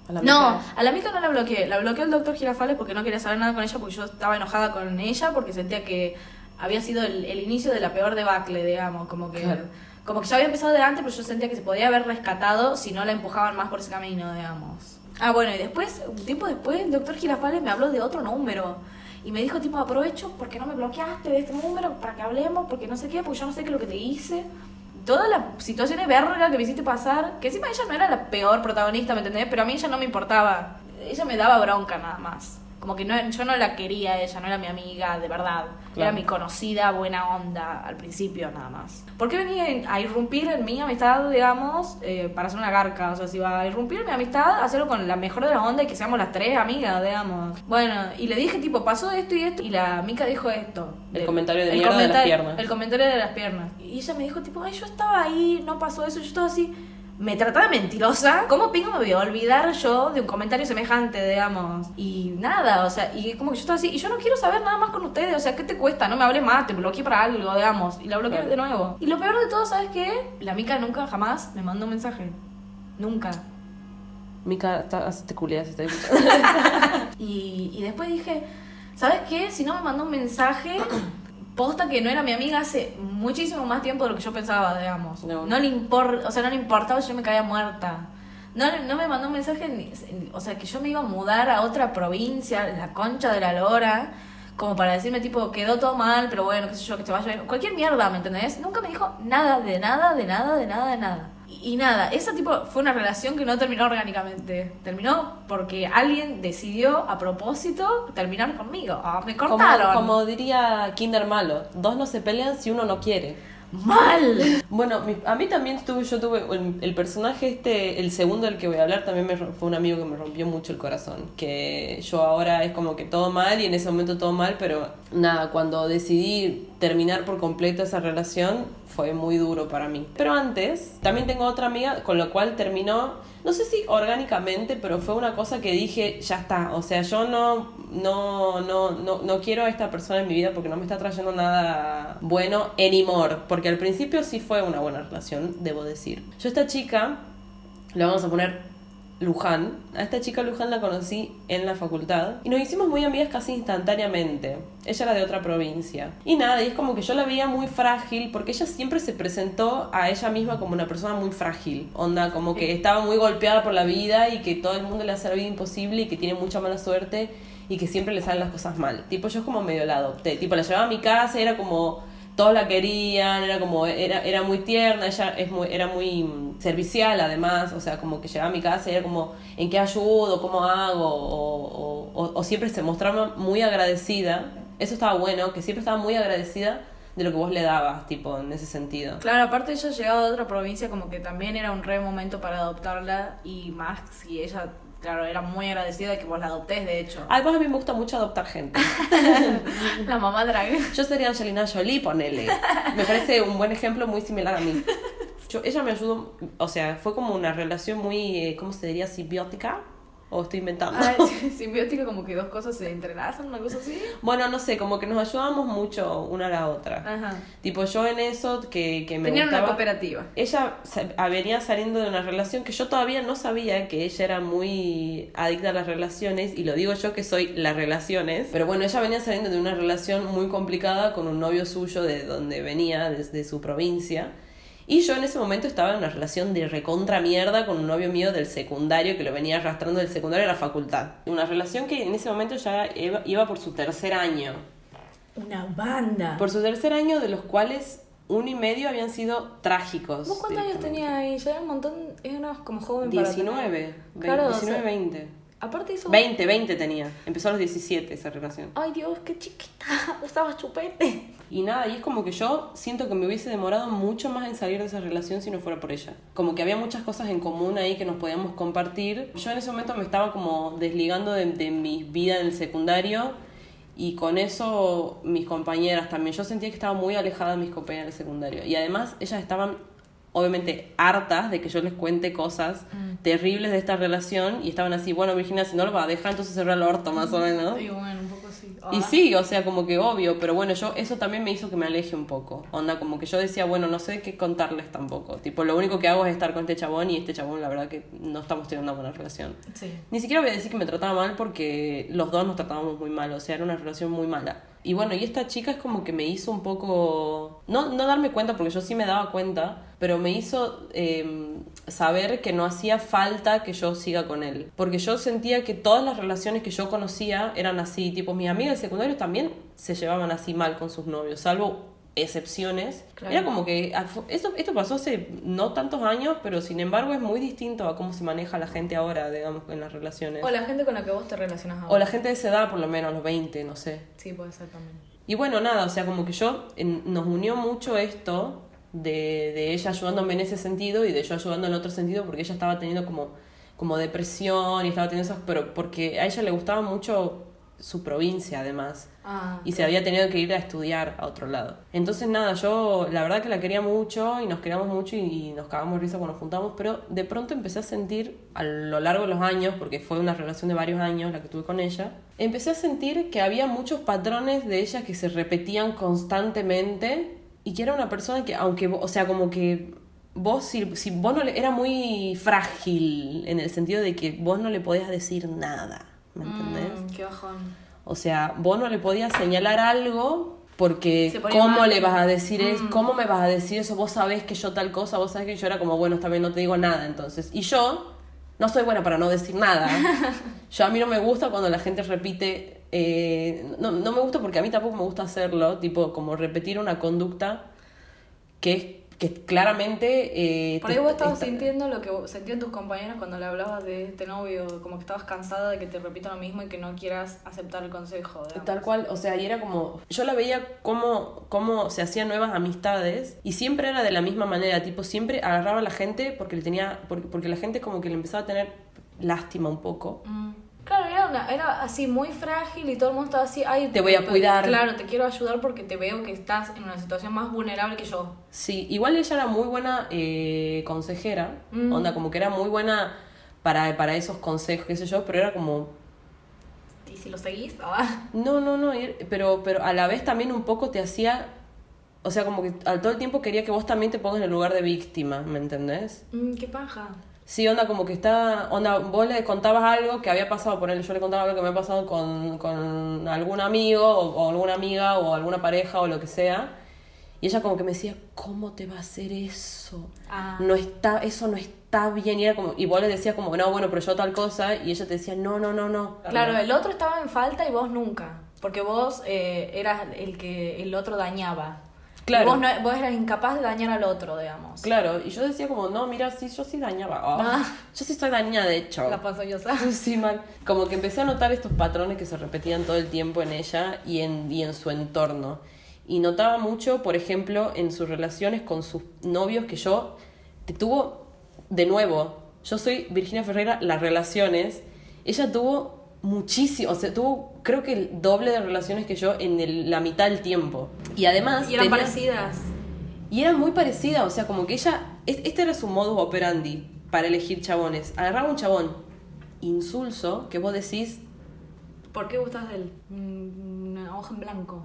A la no, a la mica no la bloqueé. La bloqueé al doctor Girafales porque no quería saber nada con ella porque yo estaba enojada con ella porque sentía que había sido el, el inicio de la peor debacle, digamos. Como que, Claro. Como que ya había empezado de antes, pero yo sentía que se podía haber rescatado si no la empujaban más por ese camino, digamos. Ah, bueno, y después, un tiempo después, el doctor Girafales me habló de otro número. Y me dijo, tipo, aprovecho porque no me bloqueaste de este número para que hablemos, porque no sé qué, porque yo no sé qué es lo que te hice. Todas las situaciones verga que me hiciste pasar, que encima ella no era la peor protagonista, ¿me entendés? Pero a mí ella no me importaba. Ella me daba bronca nada más. Como que no, yo no la quería ella, no era mi amiga, de verdad. Era Claro. mi conocida buena onda al principio nada más. ¿Por qué venía a irrumpir en mi amistad, digamos, eh, para hacer una garca? O sea, si va a irrumpir en mi amistad, hacerlo con la mejor de la onda y que seamos las tres amigas, digamos. Bueno, y le dije, tipo, pasó esto y esto, y la mica dijo esto. El comentario de el mierda de las piernas. El comentario de las piernas. Y ella me dijo, tipo, ay, yo estaba ahí, no pasó eso, yo estaba así. Me trataba de mentirosa. ¿Cómo pingo me voy a olvidar yo de un comentario semejante, digamos? Y nada, o sea, y como que yo estaba así, y yo no quiero saber nada más con ustedes, o sea, ¿qué te cuesta? No me hables más, te bloqueé para algo, digamos. Y la bloqueé Claro. de nuevo. Y lo peor de todo, ¿sabes qué? La mica nunca jamás me mandó un mensaje. Nunca. Mica, te culias, está escuchando. Y, y después dije, ¿Sabes qué? Si no me mandó un mensaje, posta que no era mi amiga hace muchísimo más tiempo de lo que yo pensaba, digamos. No. No, le importa, o sea, no le importaba, yo me caía muerta. No, no me mandó un mensaje, ni- o sea, que yo me iba a mudar a otra provincia, la concha de la lora, como para decirme, tipo, quedó todo mal, pero bueno, qué sé yo, que te vaya bien. Cualquier mierda, ¿me entendés? Nunca me dijo nada, de nada, de nada, de nada, de nada. Y, y nada, esa tipo fue una relación que no terminó orgánicamente. Terminó porque alguien decidió a propósito terminar conmigo. Ah, me Como, cortaron. como diría Kinder Malo, dos no se pelean si uno no quiere. Mal. Bueno, a mí también tuve, yo tuve el, el personaje este, el segundo del que voy a hablar, también me, fue un amigo que me rompió mucho el corazón. Que yo ahora es como que todo mal y en ese momento todo mal, pero nada, cuando decidí terminar por completo esa relación fue muy duro para mí. Pero antes, también tengo otra amiga con la cual terminó, no sé si orgánicamente, pero fue una cosa que dije, ya está, o sea, yo no, no, no, no, no quiero a esta persona en mi vida porque no me está trayendo nada bueno anymore, porque al principio sí fue una buena relación, debo decir. Yo esta chica, le vamos a poner Luján, a esta chica Luján la conocí en la facultad y nos hicimos muy amigas casi instantáneamente. Ella era de otra provincia. Y nada, y es como que yo la veía muy frágil porque ella siempre se presentó a ella misma como una persona muy frágil. Onda, como que estaba muy golpeada por la vida y que todo el mundo le hace la vida imposible y que tiene mucha mala suerte y que siempre le salen las cosas mal. Tipo, yo es como medio la adopté. Tipo, la llevaba a mi casa y era como todos la querían, era como, era, era muy tierna, ella es muy, era muy servicial además, o sea, como que llegaba a mi casa y era como, ¿en qué ayudo? ¿Cómo hago? O- o siempre se mostraba muy agradecida, eso estaba bueno, que siempre estaba muy agradecida de lo que vos le dabas, tipo, en ese sentido. Claro, aparte ella llegaba de otra provincia, como que también era un re momento para adoptarla y más si ella, claro, era muy agradecida de que vos la adoptés, de hecho. Además a mí me gusta mucho adoptar gente. La mamá drag. Yo sería Angelina Jolie, ponele. Me parece un buen ejemplo muy similar a mí. Yo, ella me ayudó, o sea, fue como una relación muy, eh, ¿cómo se diría? Simbiótica. ¿O estoy inventando? Sí, simbiótica, como que dos cosas se entrelazan, una cosa así. Bueno, no sé, como que nos ayudábamos mucho una a la otra. Ajá. Tipo, yo en eso que, que me Tenían una cooperativa. Ella ah, venía saliendo de una relación que yo todavía no sabía que ella era muy adicta a las relaciones, y lo digo yo que soy las relaciones, pero bueno, ella venía saliendo de una relación muy complicada con un novio suyo de donde venía, desde su provincia. Y yo en ese momento estaba en una relación de recontra mierda con un novio mío del secundario que lo venía arrastrando del secundario a la facultad. Una relación que en ese momento ya iba, por su tercer año. Una banda. Por su tercer año, de los cuales uno y medio habían sido trágicos. ¿Vos cuántos años tenías ahí? Ya era un montón, eras como joven para 19, tener- 20, Claro, o 19, sea, 20. Aparte hizo... 20, 20 tenía. Empezó a los 17 esa relación. Ay Dios, qué chiquita. Usabas chupete. Y nada, y es como que yo siento que me hubiese demorado mucho más en salir de esa relación si no fuera por ella. Como que había muchas cosas en común ahí que nos podíamos compartir. Yo en ese momento me estaba como desligando de, de mi vida en el secundario y con eso mis compañeras también. Yo sentía que estaba muy alejada de mis compañeras del secundario. Y además ellas estaban obviamente hartas de que yo les cuente cosas terribles de esta relación y estaban así, bueno Virginia, si no lo va a dejar, entonces cerrar el orto más o menos. Y bueno, un poco así. Y Ah. sí, o sea, como que obvio, pero bueno, yo eso también me hizo que me aleje un poco. Onda, como que yo decía, bueno, no sé qué contarles tampoco. Tipo, lo único que hago es estar con este chabón y este chabón, la verdad que no estamos teniendo una buena relación. Sí. Ni siquiera voy a decir que me trataba mal porque los dos nos tratábamos muy mal, o sea, era una relación muy mala. Y bueno, y esta chica es como que me hizo un poco, no, no darme cuenta, porque yo sí me daba cuenta, pero me hizo eh, saber que no hacía falta que yo siga con él. Porque yo sentía que todas las relaciones que yo conocía eran así, tipo mis amigas del secundario también se llevaban así mal con sus novios, salvo excepciones. Claro. Era como que ah, esto, esto pasó hace no tantos años, pero sin embargo es muy distinto a cómo se maneja la gente ahora, digamos, en las relaciones. O la gente con la que vos te relacionas ahora. O la gente de esa edad, por lo menos, los 20, no sé. Sí, puede ser también. Y bueno, nada, o sea, como que yo, nos unió mucho esto de, de ella ayudándome en ese sentido y de yo ayudando en otro sentido porque ella estaba teniendo como, como depresión y estaba teniendo esas, pero porque a ella le gustaba mucho su provincia además Ah. y se había tenido que ir a estudiar a otro lado. Entonces nada, yo la verdad que la quería mucho y nos queríamos mucho y, y nos cagamos risa cuando nos juntamos, pero de pronto empecé a sentir a lo largo de los años, porque fue una relación de varios años la que tuve con ella, empecé a sentir que había muchos patrones de ella que se repetían constantemente y que era una persona que aunque, o sea, como que vos si, si vos no le, era muy frágil en el sentido de que vos no le podías decir nada, ¿me entendés? Mm, qué bajón. O sea, vos no le podías señalar algo porque ¿cómo mal. le vas a decir eso? Mm. ¿Cómo me vas a decir eso? Vos sabés que yo tal cosa, vos sabés que yo era como, bueno, bien, no te digo nada entonces. Y yo no soy buena para no decir nada. yo a mí no me gusta cuando la gente repite, eh, no, no me gusta porque a mí tampoco me gusta hacerlo, tipo como repetir una conducta que es que claramente... eh, Por ahí vos estabas está- sintiendo lo que sentían tus compañeros cuando le hablabas de este novio, como que estabas cansada de que te repita lo mismo y que no quieras aceptar el consejo. digamos. Tal cual, o sea, y era como, yo la veía cómo, cómo se hacían nuevas amistades y siempre era de la misma manera, tipo, siempre agarraba a la gente porque le tenía, porque, porque la gente como que le empezaba a tener lástima un poco. Mm. Claro, era, una- era así muy frágil y todo el mundo estaba así, ay, Te voy a cuidar. Claro, te quiero ayudar porque te veo que estás en una situación más vulnerable que yo. Sí, igual ella era muy buena eh, consejera, Mm. onda, como que era muy buena para, para esos consejos, qué sé yo, pero era como, Y si lo seguís, ah, no, no, no, pero, pero a la vez también un poco te hacía, o sea, como que al todo el tiempo quería que vos también te pongas en el lugar de víctima, ¿me entendés? mm, qué paja. Sí, onda, como que está. Onda, vos le contabas algo que había pasado, por él, yo le contaba algo que me había pasado con, con algún amigo o, o alguna amiga o alguna pareja o lo que sea. Y ella como que me decía, ¿cómo te va a hacer eso? Ah. No está, eso no está bien. Y, era como, y vos le decías como, no, bueno, pero yo tal cosa. Y ella te decía, no, no, no, no. Claro, el otro estaba en falta y vos nunca. Porque vos eh, eras el que el otro dañaba. Claro. Vos, no, vos eras incapaz de dañar al otro, digamos. Claro, y yo decía como, no, mira, sí, yo sí dañaba. Oh, Ah. Yo sí soy dañada, de hecho. La paso yo, ¿sabes? Sí, mal. Como que empecé a notar estos patrones que se repetían todo el tiempo en ella y en, y en su entorno. Y notaba mucho, por ejemplo, en sus relaciones con sus novios que yo te tuvo de nuevo. Yo soy Virginia Ferreira, las relaciones. Ella tuvo muchísimo, o sea, tuvo creo que el doble de relaciones que yo en el- la mitad del tiempo. Y además... Y eran tenía- parecidas. y era muy parecida, o sea, como que ella, es- este era su modus operandi para elegir chabones. Agarraba un chabón insulso que vos decís, ¿Por qué gustas de él? Mm, Una hoja en blanco.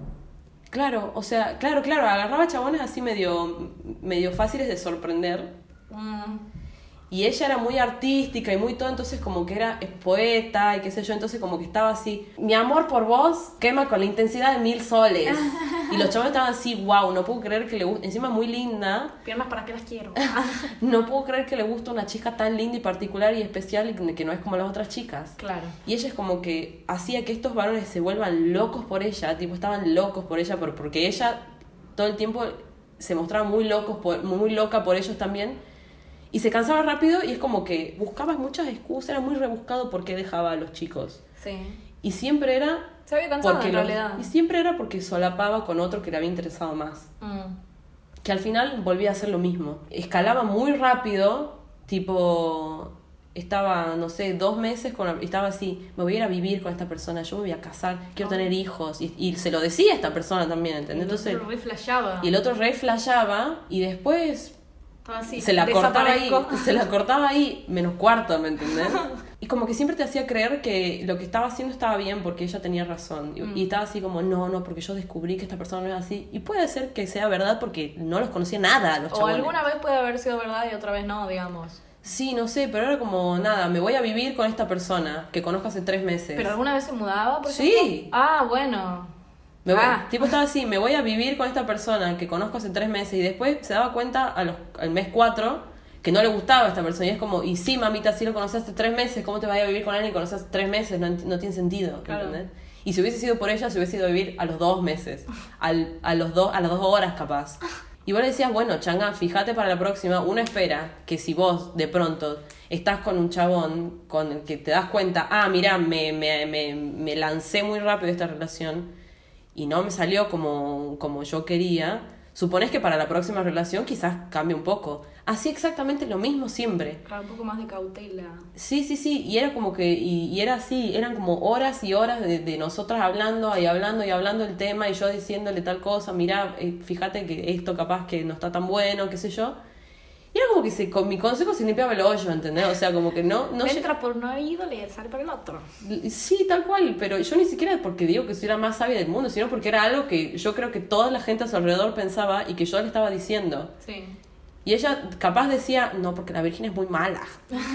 claro, o sea, claro, claro, agarraba chabones así medio, medio fáciles de sorprender. Mm, Y ella era muy artística y muy todo, entonces como que era poeta y qué sé yo, entonces como que estaba así, mi amor por vos quema con la intensidad de mil soles. Y los chabones estaban así, wow, no puedo creer que le guste, encima muy linda, Piernas para qué las quiero. no puedo creer que le guste una chica tan linda y particular y especial y que no es como las otras chicas. claro. Y ella es como que hacía que estos varones se vuelvan locos por ella, tipo estaban locos por ella, por- porque ella todo el tiempo se mostraba muy locos por, muy loca por ellos también. Y se cansaba rápido y es como que buscaba muchas excusas, era muy rebuscado porque dejaba a los chicos. Sí. Y siempre era Se había cansado porque en los- realidad. y siempre era porque solapaba con otro que le había interesado más Mm. que al final volvía a hacer lo mismo. Escalaba muy rápido, tipo, estaba, no sé, dos meses con la- estaba así, me voy a ir a vivir con esta persona, yo me voy a casar, quiero Oh. tener hijos. Y, y se lo decía a esta persona también, ¿entendés? Entonces, Re flashaba. y el otro re flashaba y después Se la cortaba ahí, se la cortaba ahí, menos cuarto, ¿me entendés? Y como que siempre te hacía creer que lo que estaba haciendo estaba bien porque ella tenía razón. Y, Mm. y estaba así como, no, no, porque yo descubrí que esta persona no es así. Y puede ser que sea verdad porque no los conocía nada a los O chabones. alguna vez puede haber sido verdad y otra vez no, digamos. Sí, no sé, pero era como, nada, me voy a vivir con esta persona que conozco hace tres meses. ¿Pero alguna vez se mudaba, por Sí. Ah, bueno. Me voy- Ah. Tipo estaba así, me voy a vivir con esta persona que conozco hace tres meses y después se daba cuenta a los, al mes cuatro que no le gustaba a esta persona y es como, y sí, mamita, si lo conoces hace tres meses, ¿cómo te vas a vivir con alguien que conoces hace tres meses? No, no tiene sentido, Claro. ¿entendés? Y si hubiese sido por ella, se hubiese ido a vivir a los dos meses, al, a, los dos a las dos horas capaz. Y vos le decías, bueno, changa, fíjate para la próxima, uno espera que si vos de pronto estás con un chabón con el que te das cuenta, ah, mira, me, me, me, me lancé muy rápido esta relación y no me salió como, como yo quería, supones que para la próxima relación quizás cambie un poco. Así exactamente lo mismo siempre. Claro, un poco más de cautela. Sí, sí, sí, y era como que, y, y era así, eran como horas y horas de, de nosotras hablando y hablando y hablando el tema y yo diciéndole tal cosa, mira, eh, fíjate que esto capaz que no está tan bueno, qué sé yo. Y como que se, con mi consejo se limpiaba el hoyo, ¿entendés? O sea, como que no... no entra por un oído, le sale por el otro. Sí, tal cual, pero yo ni siquiera porque digo que soy la más sabia del mundo, sino porque era algo que yo creo que toda la gente a su alrededor pensaba y que yo le estaba diciendo. Sí. Y ella capaz decía, no, porque la Virgen es muy mala.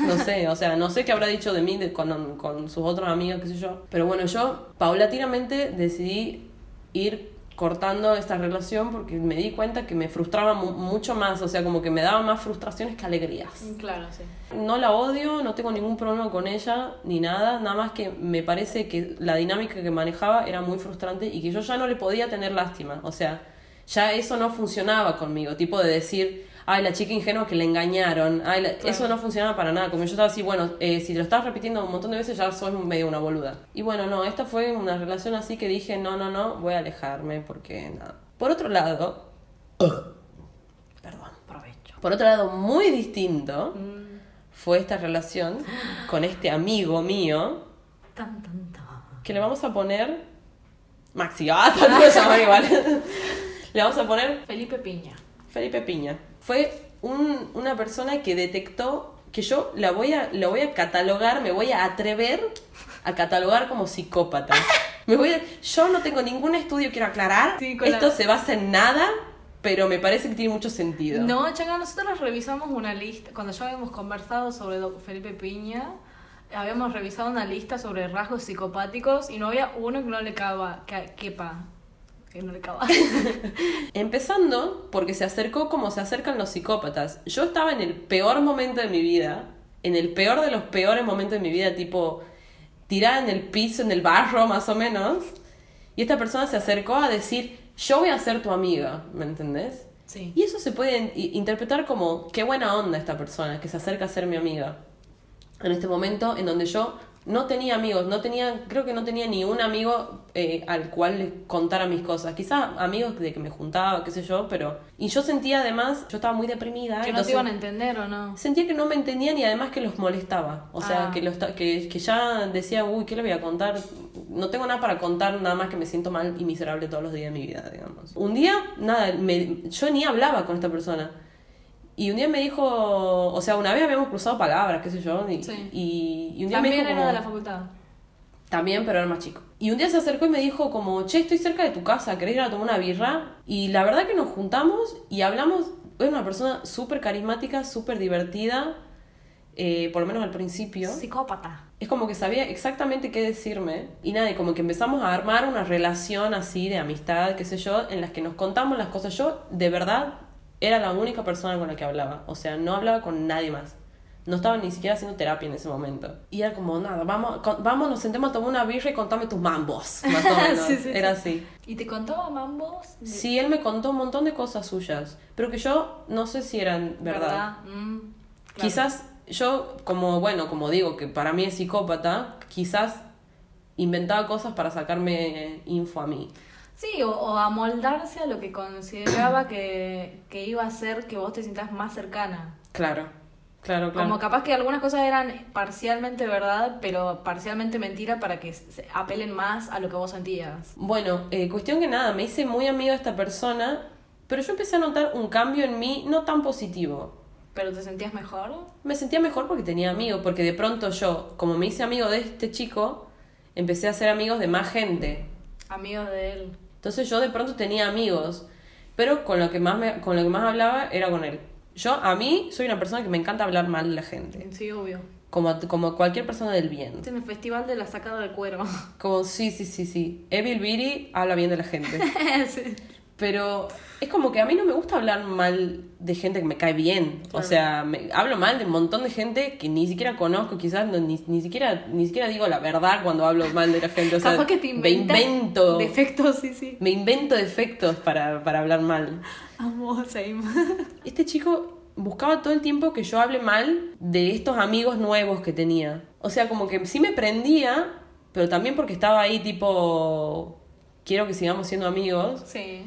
No sé, o sea, no sé qué habrá dicho de mí de- con, con sus otras amigas, qué sé yo. Pero bueno, yo paulatinamente decidí ir cortando esta relación porque me di cuenta que me frustraba mu- mucho más, o sea, como que me daba más frustraciones que alegrías. Claro, sí. No la odio, no tengo ningún problema con ella ni nada, nada más que me parece que la dinámica que manejaba era muy frustrante y que yo ya no le podía tener lástima, o sea, ya eso no funcionaba conmigo, tipo de decir, ay, la chica ingenua que le engañaron, ay, la- Claro. eso no funcionaba para nada, como yo estaba así, bueno, eh, si lo estás repitiendo un montón de veces ya sos medio una boluda. Y bueno, no, esta fue una relación así que dije, no, no, no, voy a alejarme porque nada. Por otro lado, perdón. Provecho. Por otro lado, muy distinto Mm, fue esta relación con este amigo mío tan, tan, tan. que le vamos a poner Maxi, ah, tanto lo igual. le vamos a poner Felipe Piña. Felipe Piña. Fue un- una persona que detectó que yo la voy a, la voy a catalogar, me voy a atrever a catalogar como psicópata. Me voy a- yo no tengo ningún estudio, quiero aclarar. Sí, Esto la- se basa en nada, pero me parece que tiene mucho sentido. No, Changa, nosotros revisamos una lista. Cuando ya habíamos conversado sobre Felipe Piña, habíamos revisado una lista sobre rasgos psicopáticos y no había uno que no le caba, que, quepa. Que no le caba. Empezando porque se acercó como se acercan los psicópatas. Yo estaba en el peor momento de mi vida, en el peor de los peores momentos de mi vida, tipo tirada en el piso, en el barro más o menos. Y esta persona se acercó a decir, yo voy a ser tu amiga, ¿me entendés? Sí. Y eso se puede interpretar como, qué buena onda esta persona que se acerca a ser mi amiga. En este momento en donde yo no tenía amigos, no tenía, creo que no tenía ni un amigo eh, al cual le contara mis cosas. Quizás amigos de que me juntaba, qué sé yo, pero... Y yo sentía además, yo estaba muy deprimida. Que no te iban a entender o no. Sentía que no me entendían y además que los molestaba. O sea, Ah. que, los que, que ya decía, uy, ¿qué le voy a contar? No tengo nada para contar, nada más que me siento mal y miserable todos los días de mi vida, digamos. Un día, nada, me- yo ni hablaba con esta persona. Y un día me dijo, o sea, una vez habíamos cruzado palabras, qué sé yo, y, Sí. y, y un día me También dijo era como- de la facultad. también, pero era más chico. Y un día se acercó y me dijo como, che, estoy cerca de tu casa, ¿querés ir a tomar una birra? Y la verdad que nos juntamos y hablamos, es una persona súper carismática, súper divertida, eh, por lo menos al principio. Psicópata. Es como que sabía exactamente qué decirme. Y nada, y como que empezamos a armar una relación así de amistad, qué sé yo, en las que nos contamos las cosas. Yo, de verdad, era la única persona con la que hablaba. O sea, no hablaba con nadie más. No estaba ni siquiera haciendo terapia en ese momento. Y era como, nada, vamos, con- vamos nos sentemos a tomar una birra y contame tus mambos. Más o menos. Sí, sí, era sí. así. ¿Y te contaba mambos? de- Sí, él me contó un montón de cosas suyas. Pero que yo no sé si eran verdad. Mm, claro. Quizás yo, como bueno, como digo, que para mí es psicópata, quizás inventaba cosas para sacarme info a mí. Sí, o, o amoldarse a lo que consideraba que, que iba a hacer que vos te sientas más cercana. Claro, claro, claro. Como capaz que algunas cosas eran parcialmente verdad, pero parcialmente mentira para que se apelen más a lo que vos sentías. Bueno, eh, cuestión que nada, me hice muy amiga de esta persona, pero yo empecé a notar un cambio en mí no tan positivo. ¿Pero te sentías mejor? Me sentía mejor porque tenía amigos, porque de pronto yo, como me hice amigo de este chico, empecé a ser amigos de más gente. Amigos de él. Entonces yo de pronto tenía amigos, pero con lo que más me- con lo que más hablaba era con él. Yo a mí soy una persona que me encanta hablar mal de la gente, Sí, obvio. como como cualquier persona del bien. En el festival de la sacada del cuero. Como sí, sí, sí, sí. Evil Biri habla bien de la gente. Sí. Pero es como que a mí no me gusta hablar mal de gente que me cae bien. O sea, me, hablo mal de un montón de gente que ni siquiera conozco, quizás no- ni, ni siquiera ni siquiera digo la verdad cuando hablo mal de la gente. O sea, Capaz que te me invento, defectos, sí, sí. me invento defectos para, para hablar mal. Amo, same. Este chico buscaba todo el tiempo que yo hable mal de estos amigos nuevos que tenía. O sea, como que sí me prendía, pero también porque estaba ahí tipo, quiero que sigamos siendo amigos. Sí.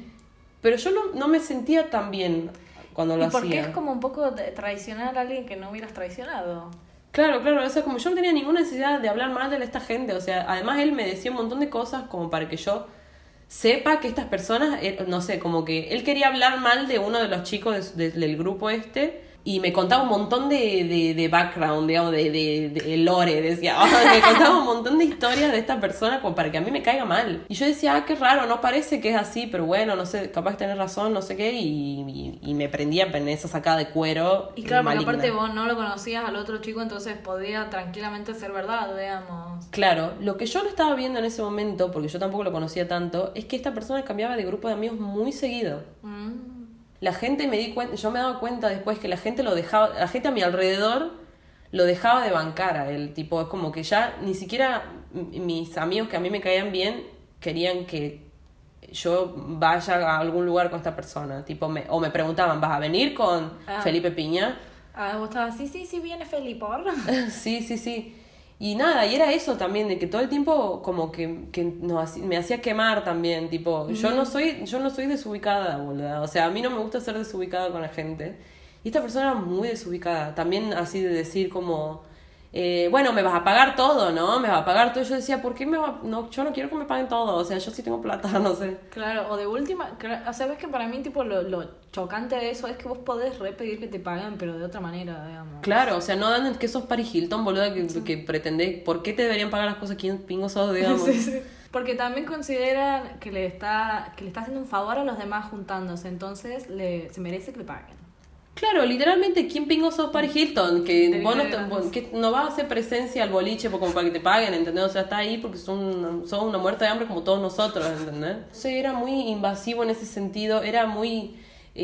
Pero yo no, no me sentía tan bien cuando lo Y porque hacía. es como un poco traicionar a alguien que no hubieras traicionado. Claro, claro, o sea, como yo no tenía ninguna necesidad de hablar mal de esta gente, o sea, además él me decía un montón de cosas como para que yo sepa que estas personas, eh, no sé, como que él quería hablar mal de uno de los chicos de- de- del grupo este y me contaba un montón de, de, de background, digamos, de, de, lore, decía, me contaba un montón de historias de esta persona como para que a mí me caiga mal. Y yo decía, ah, qué raro, no parece que es así, pero bueno, no sé, capaz tener razón, no sé qué, y, y, y me prendía en esa sacada de cuero. Y claro, porque maligna. aparte vos no lo conocías al otro chico, entonces podía tranquilamente ser verdad, digamos. Claro, lo que yo no estaba viendo en ese momento, porque yo tampoco lo conocía tanto, es que esta persona cambiaba de grupo de amigos muy seguido. Mm. La gente me di cuenta, yo me daba cuenta después que la gente lo dejaba, la gente a mi alrededor lo dejaba de bancar a él, tipo, es como que ya ni siquiera mis amigos que a mí me caían bien querían que yo vaya a algún lugar con esta persona, tipo, me, o me preguntaban, ¿vas a venir con Ah. Felipe Piña? Ah, vos estabas, sí, sí, sí, viene Felipe. Sí, sí, sí. Y nada, y era eso también, de que todo el tiempo como que, que nos me hacía quemar también, tipo, yo no soy, yo no soy desubicada, boluda. O sea, a mí no me gusta ser desubicada con la gente. Y esta persona era muy desubicada, también así de decir como, eh, bueno, me vas a pagar todo, ¿no? Me vas a pagar todo. Yo decía, ¿por qué me va? No, yo no quiero que me paguen todo, o sea, yo sí tengo plata, no sé. Claro, o de última, o sea, ves que para mí, tipo, lo, lo chocante de eso es que vos podés repetir que te paguen, pero de otra manera, digamos. Claro, o sea, no dan que sos Paris Hilton, boluda, que, que pretendés, ¿por qué te deberían pagar las cosas? ¿Quién pingo sos, digamos? Sí, sí. Porque también consideran que le está que le está haciendo un favor a los demás juntándose, entonces le, se merece que le paguen. Claro, literalmente, ¿quién pingo sos Paris Hilton? Que vos no, vos- que no vas a hacer presencia al boliche como para que te paguen, ¿entendés? O sea, está ahí porque son, son una muerte de hambre como todos nosotros, ¿entendés? O sea, era muy invasivo en ese sentido, era muy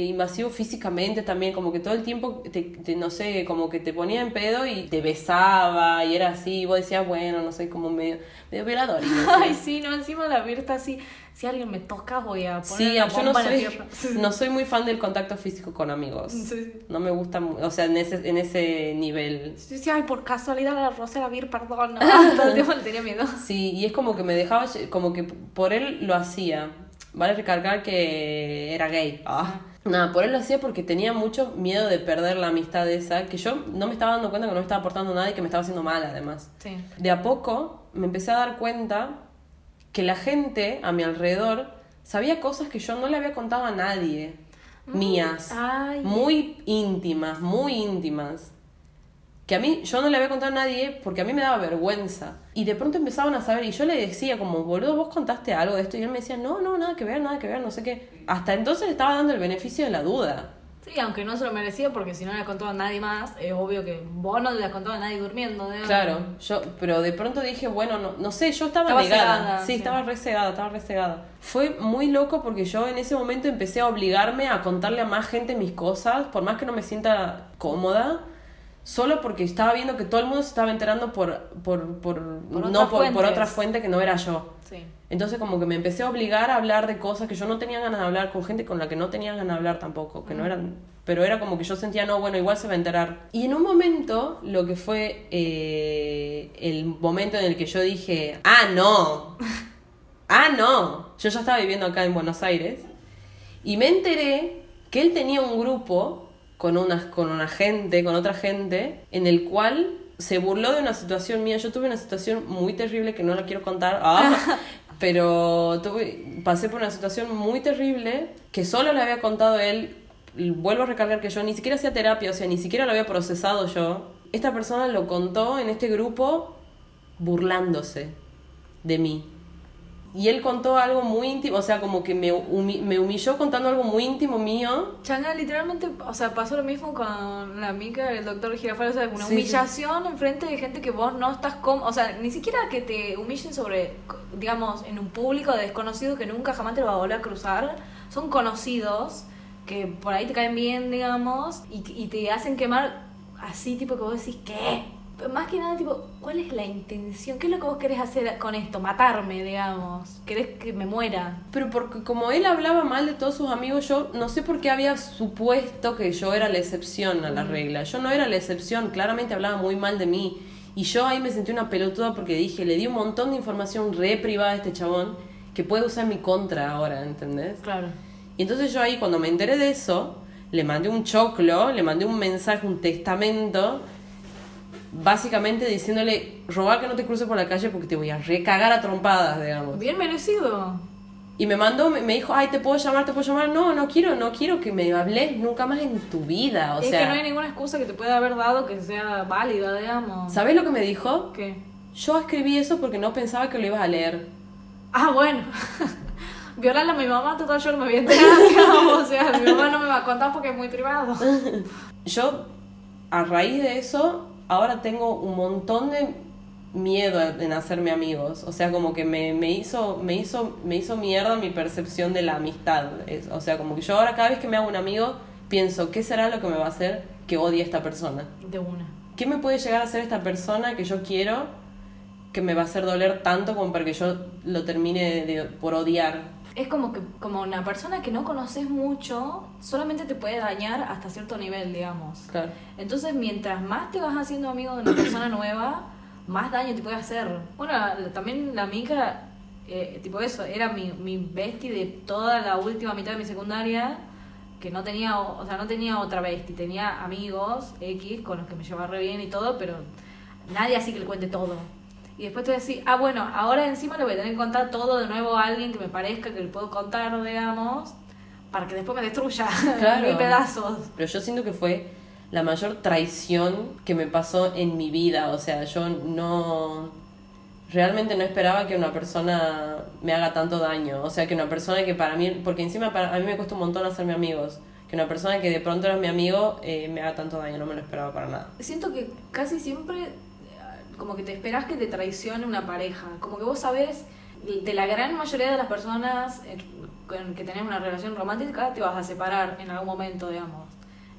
invasivo físicamente también, como que todo el tiempo, te, te- no sé, como que te ponía en pedo y te besaba y era así, y vos decías, bueno, no sé, como medio, medio violador. y no sé. Ay, sí, no, encima la Virta así, si alguien me toca voy a poner Sí, una yo no la soy, no soy muy fan del contacto físico con amigos. Sí, sí. No me gusta, o sea, en ese, en ese nivel. Yo decía, ay, por casualidad la Rosa la Vir, perdón. No, tenía miedo. Sí, y es como que me dejaba, como que por él lo hacía. Vale recargar que era gay. Ah. Nada, por él lo hacía porque tenía mucho miedo de perder la amistad esa, que yo no me estaba dando cuenta que no me estaba aportando nada y que me estaba haciendo mal además. Sí. De a poco me empecé a dar cuenta que la gente a mi alrededor sabía cosas que yo no le había contado a nadie, mías, ay. muy íntimas, muy íntimas. Que a mí, yo no le había contado a nadie porque a mí me daba vergüenza. Y de pronto empezaban a saber, y yo le decía como, boludo, vos contaste algo de esto, y él me decía, no, no, nada que ver, nada que ver, no sé qué. Hasta entonces estaba dando el beneficio de la duda. Sí, aunque no se lo merecía porque si no le contó a nadie más, es obvio que vos no le has contado a nadie durmiendo. digamos. Claro, yo, pero de pronto dije, bueno, no, no sé, yo estaba, Estaba negada. cegada, sí, sí. estaba re cegada, estaba re cegada. Fue muy loco porque yo en ese momento empecé a obligarme a contarle a más gente mis cosas, por más que no me sienta cómoda, solo porque estaba viendo que todo el mundo se estaba enterando por, por, por, Por no por, por otra fuente que no era yo. Sí. Entonces como que me empecé a obligar a hablar de cosas que yo no tenía ganas de hablar con gente con la que no tenía ganas de hablar tampoco, que no eran... Pero era como que yo sentía, no, bueno, igual se va a enterar. Y en un momento, lo que fue eh, el momento en el que yo dije, ah, no, ah, no, yo ya estaba viviendo acá en Buenos Aires, y me enteré que él tenía un grupo con, unas, con una gente, con otra gente, en el cual se burló de una situación mía. Yo tuve una situación muy terrible que no la quiero contar, ah, pero tuve, pasé por una situación muy terrible que solo le había contado él. Vuelvo a recargar que yo ni siquiera hacía terapia, o sea, ni siquiera lo había procesado yo. Esta persona lo contó en este grupo burlándose de mí. Y él contó algo muy íntimo, o sea, como que me, humi- me humilló contando algo muy íntimo mío. Changa, literalmente, o sea, pasó lo mismo con la amiga del doctor Girafal, o sea, una Sí, humillación en frente de gente que vos no estás como, o sea, ni siquiera que te humillen sobre, digamos, en un público de desconocidos que nunca jamás te lo va a volver a cruzar, son conocidos que por ahí te caen bien, digamos, y, y te hacen quemar así, tipo que vos decís, ¿qué? Más que nada, tipo, ¿cuál es la intención? ¿Qué es lo que vos querés hacer con esto? Matarme, digamos. ¿Querés que me muera? Pero porque como él hablaba mal de todos sus amigos, yo no sé por qué había supuesto que yo era la excepción a la regla. Yo no era la excepción, claramente hablaba muy mal de mí. Y yo ahí me sentí una pelotuda porque dije, le di un montón de información re privada a este chabón que puede usar mi contra ahora, ¿entendés? Claro. Y entonces yo ahí cuando me enteré de eso, le mandé un choclo, le mandé un mensaje, un testamento, básicamente diciéndole, robar que no te cruces por la calle porque te voy a recagar a trompadas, digamos. Bien merecido. Y me mandó, me dijo, ay, ¿te puedo llamar? ¿Te puedo llamar? No, no quiero, no quiero que me hables nunca más en tu vida. O es sea, que no hay ninguna excusa que te pueda haber dado que sea válida, digamos. ¿sabes lo que me dijo? ¿Qué? Yo escribí eso porque no pensaba que lo ibas a leer. Ah, bueno. Violarla a mi mamá, total, yo no me había enterado, digamos. O sea, mi mamá no me va a contar porque es muy privado. Yo, a raíz de eso, ahora tengo un montón de miedo en hacerme amigos. O sea, como que me, me hizo, me hizo, me hizo mierda mi percepción de la amistad. Es- o sea, como que yo ahora cada vez que me hago un amigo, pienso, ¿qué será lo que me va a hacer que odie a esta persona? De una. ¿Qué me puede llegar a hacer esta persona que yo quiero que me va a hacer doler tanto como para que yo lo termine de- por odiar? Es como que como una persona que no conoces mucho, solamente te puede dañar hasta cierto nivel, digamos. Claro. Entonces, mientras más te vas haciendo amigo de una persona nueva, más daño te puede hacer. Bueno, también la mica, eh, tipo eso, era mi, mi bestie de toda la última mitad de mi secundaria, que no tenía, o o sea, no tenía otra bestie, tenía amigos X con los que me llevaba re bien y todo, pero nadie así que le cuente todo. Y después te voy a decir, ah, bueno, ahora encima le voy a tener que contar todo de nuevo a alguien que me parezca que le puedo contar, digamos, para que después me destruya Claro. en pedazos. Pero yo siento que fue la mayor traición que me pasó en mi vida. O sea, yo no. Realmente no esperaba que una persona me haga tanto daño. O sea, que una persona que para mí. Porque encima para, a mí me cuesta un montón hacerme amigos. Que una persona que de pronto era mi amigo eh, me haga tanto daño. No me lo esperaba para nada. Siento que casi siempre como que te esperás que te traicione una pareja. Como que vos sabés, de la gran mayoría de las personas eh, con que tenés una relación romántica, te vas a separar en algún momento, digamos.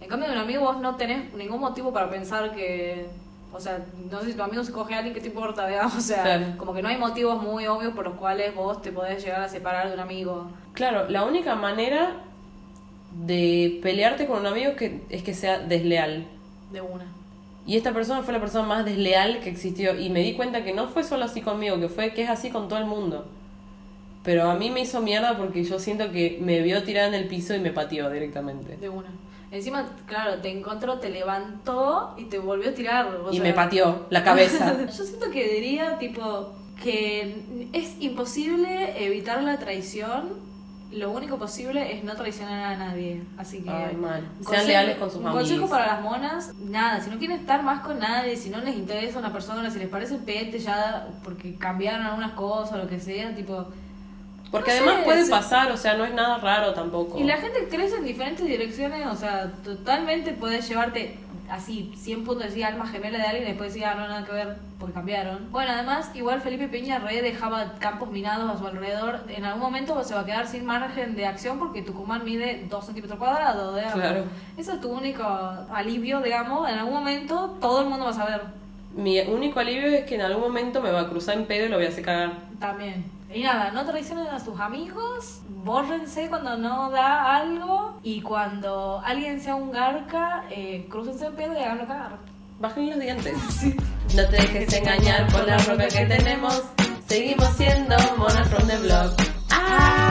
En cambio, de un amigo vos no tenés ningún motivo para pensar que... O sea, no sé si tu amigo se coge a alguien, ¿qué te importa, digamos? O sea, Claro. como que no hay motivos muy obvios por los cuales vos te podés llegar a separar de un amigo. Claro, la única manera de pelearte con un amigo es que, es que sea desleal. De una. Y esta persona fue la persona más desleal que existió. Y me di cuenta que no fue solo así conmigo, que fue que es así con todo el mundo. Pero a mí me hizo mierda porque yo siento que me vio tirada en el piso y me pateó directamente. De una. Encima, claro, te encontró, te levantó y te volvió a tirar. o Y sea- me pateó la cabeza. Yo siento que diría, tipo, que es imposible evitar la traición. Lo único posible es no traicionar a nadie. Así que. Ay, mal. Sean leales con sus amigos. consejo para las monas: nada, si no quieren estar más con nadie, si no les interesa una persona, si les parece pete ya porque cambiaron algunas cosas o lo que sea, tipo. Porque No sé, además puede pasar, o sea, no es nada raro tampoco. Y la gente crece en diferentes direcciones, o sea, totalmente puedes llevarte así 100 puntos, decir alma gemela de alguien y después decir, ah, no, nada que ver, porque cambiaron. Bueno, además, igual Felipe Peña re dejaba campos minados a su alrededor. En algún momento se va a quedar sin margen de acción porque Tucumán mide 2 centímetros cuadrados. Claro. Eso es tu único alivio, digamos. En algún momento todo el mundo va a saber Mi único alivio es que en algún momento me va a cruzar en pedo y lo voy a hacer cagar. también. Y nada, no traicionen a sus amigos, bórrense cuando no da algo y cuando alguien sea un garca, eh, crúcense en pedo y háganlo cagar. Bajen los dientes. No te dejes engañar por la roca que tenemos. Seguimos siendo Mona from the Block. ¡Ah!